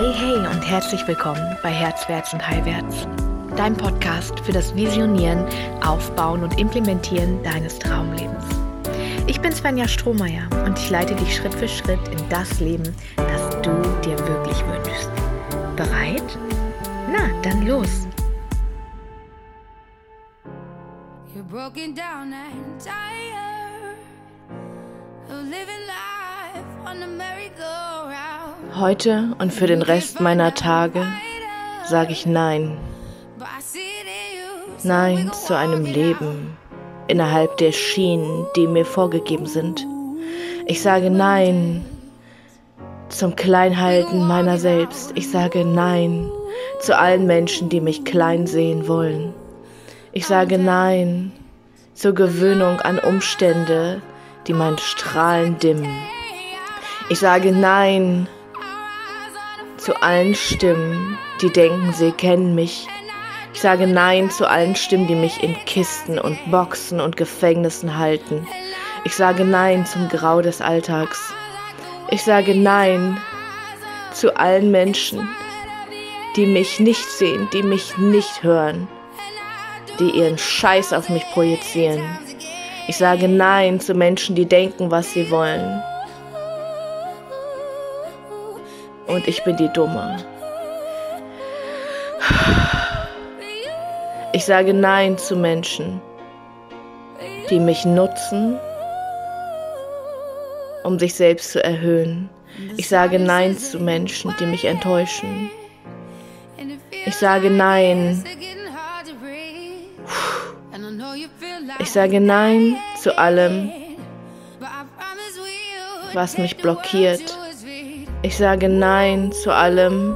Hey, hey und herzlich willkommen bei Herzwärts und Heilwärts, dein Podcast für das Visionieren, Aufbauen und Implementieren deines Traumlebens. Ich bin Svenja Strohmeier und ich leite dich Schritt für Schritt in das Leben, das du dir wirklich wünschst. Bereit? Na, dann los! You're broken down and tired of living life. Heute und für den Rest meiner Tage sage ich Nein. Nein zu einem Leben innerhalb der Schienen, die mir vorgegeben sind. Ich sage Nein zum Kleinhalten meiner selbst. Ich sage Nein zu allen Menschen, die mich klein sehen wollen. Ich sage Nein zur Gewöhnung an Umstände, die mein Strahlen dimmen. Ich sage Nein zu allen Stimmen, die denken, sie kennen mich. Ich sage Nein zu allen Stimmen, die mich in Kisten und Boxen und Gefängnissen halten. Ich sage Nein zum Grau des Alltags. Ich sage Nein zu allen Menschen, die mich nicht sehen, die mich nicht hören, die ihren Scheiß auf mich projizieren. Ich sage Nein zu Menschen, die denken, was sie wollen. Und ich bin die Dumme. Ich sage Nein zu Menschen, die mich nutzen, um sich selbst zu erhöhen. Ich sage Nein zu Menschen, die mich enttäuschen. Ich sage Nein. Ich sage Nein zu allem, was mich blockiert ich sage Nein zu allem,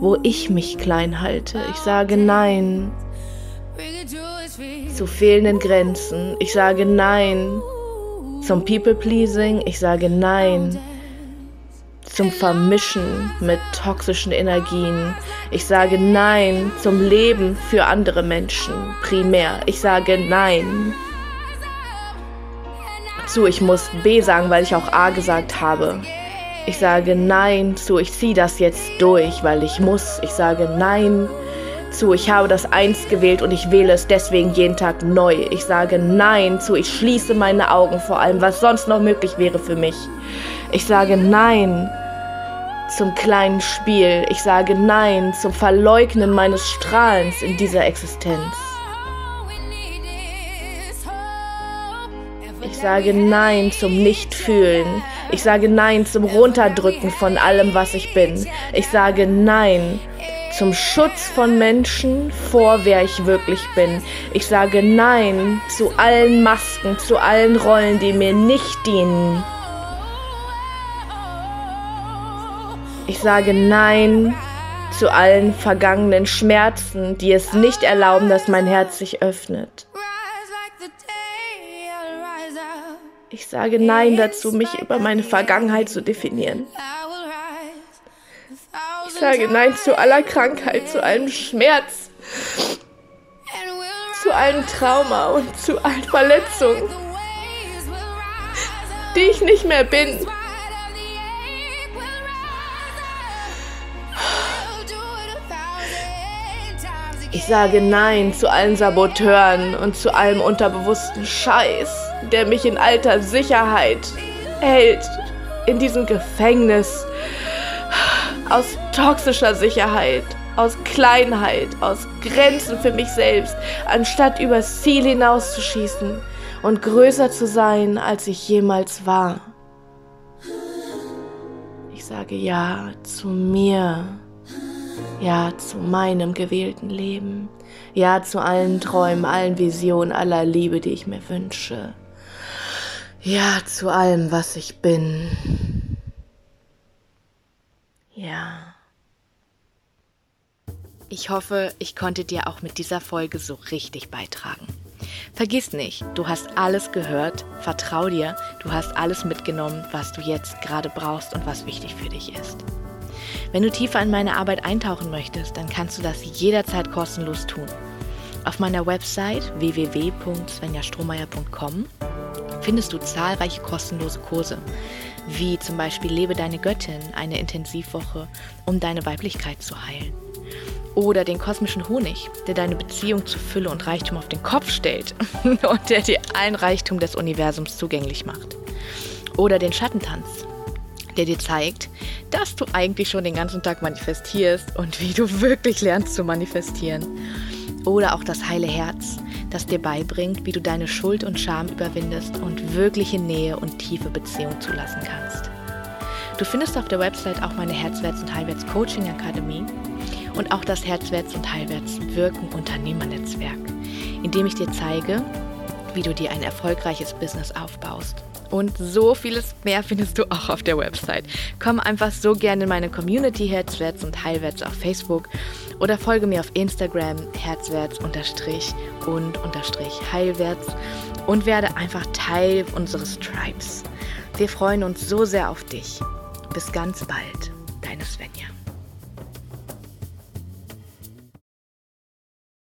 wo ich mich klein halte. Ich sage Nein zu fehlenden Grenzen. Ich sage Nein zum People-Pleasing. Ich sage Nein zum Vermischen mit toxischen Energien. Ich sage Nein zum Leben für andere Menschen primär. Ich sage Nein zu, ich muss B sagen, weil ich auch A gesagt habe. Ich sage Nein zu, ich ziehe das jetzt durch, weil ich muss. Ich sage Nein zu, ich habe das Eins gewählt und ich wähle es deswegen jeden Tag neu. Ich sage Nein zu, ich schließe meine Augen vor allem, was sonst noch möglich wäre für mich. Ich sage Nein zum kleinen Spiel. Ich sage Nein zum Verleugnen meines Strahlens in dieser Existenz. Ich sage Nein zum Nichtfühlen. Ich sage Nein zum Runterdrücken von allem, was ich bin. Ich sage Nein zum Schutz von Menschen vor, wer ich wirklich bin. Ich sage Nein zu allen Masken, zu allen Rollen, die mir nicht dienen. Ich sage Nein zu allen vergangenen Schmerzen, die es nicht erlauben, dass mein Herz sich öffnet. Ich sage Nein dazu, mich über meine Vergangenheit zu definieren. Ich sage Nein zu aller Krankheit, zu allem Schmerz, zu allem Trauma und zu allen Verletzungen, die ich nicht mehr bin. Ich sage Nein zu allen Saboteuren und zu allem unterbewussten Scheiß, der mich in alter Sicherheit hält, in diesem Gefängnis, aus toxischer Sicherheit, aus Kleinheit, aus Grenzen für mich selbst, anstatt übers Ziel hinauszuschießen und größer zu sein, als ich jemals war. Ich sage Ja zu mir. Ja zu meinem gewählten Leben. Ja zu allen Träumen, allen Visionen, aller Liebe, die ich mir wünsche. Ja zu allem, was ich bin. Ja. Ich hoffe, ich konnte dir auch mit dieser Folge so richtig beitragen. Vergiss nicht, du hast alles gehört, vertrau dir, du hast alles mitgenommen, was du jetzt gerade brauchst und was wichtig für dich ist. Wenn du tiefer in meine Arbeit eintauchen möchtest, dann kannst du das jederzeit kostenlos tun. Auf meiner Website www.svenjastrohmeier.com findest du zahlreiche kostenlose Kurse, wie zum Beispiel Lebe deine Göttin, eine Intensivwoche, um deine Weiblichkeit zu heilen. Oder den kosmischen Honig, der deine Beziehung zu Fülle und Reichtum auf den Kopf stellt und der dir allen Reichtum des Universums zugänglich macht. Oder den Schattentanz, der dir zeigt, dass du eigentlich schon den ganzen Tag manifestierst und wie du wirklich lernst zu manifestieren. Oder auch das heile Herz, das dir beibringt, wie du deine Schuld und Scham überwindest und wirkliche Nähe und tiefe Beziehung zulassen kannst. Du findest auf der Website auch meine Herzwärts- und Heilwärts Coaching Akademie und auch das Herzwärts- und Heilwärts Wirken Unternehmernetzwerk, in dem ich dir zeige, wie du dir ein erfolgreiches Business aufbaust. Und so vieles mehr findest du auch auf der Website. Komm einfach so gerne in meine Community Herzwärts und Heilwärts auf Facebook oder folge mir auf Instagram herzwärts und heilwärts und werde einfach Teil unseres Tribes. Wir freuen uns so sehr auf dich. Bis ganz bald, deine Svenja.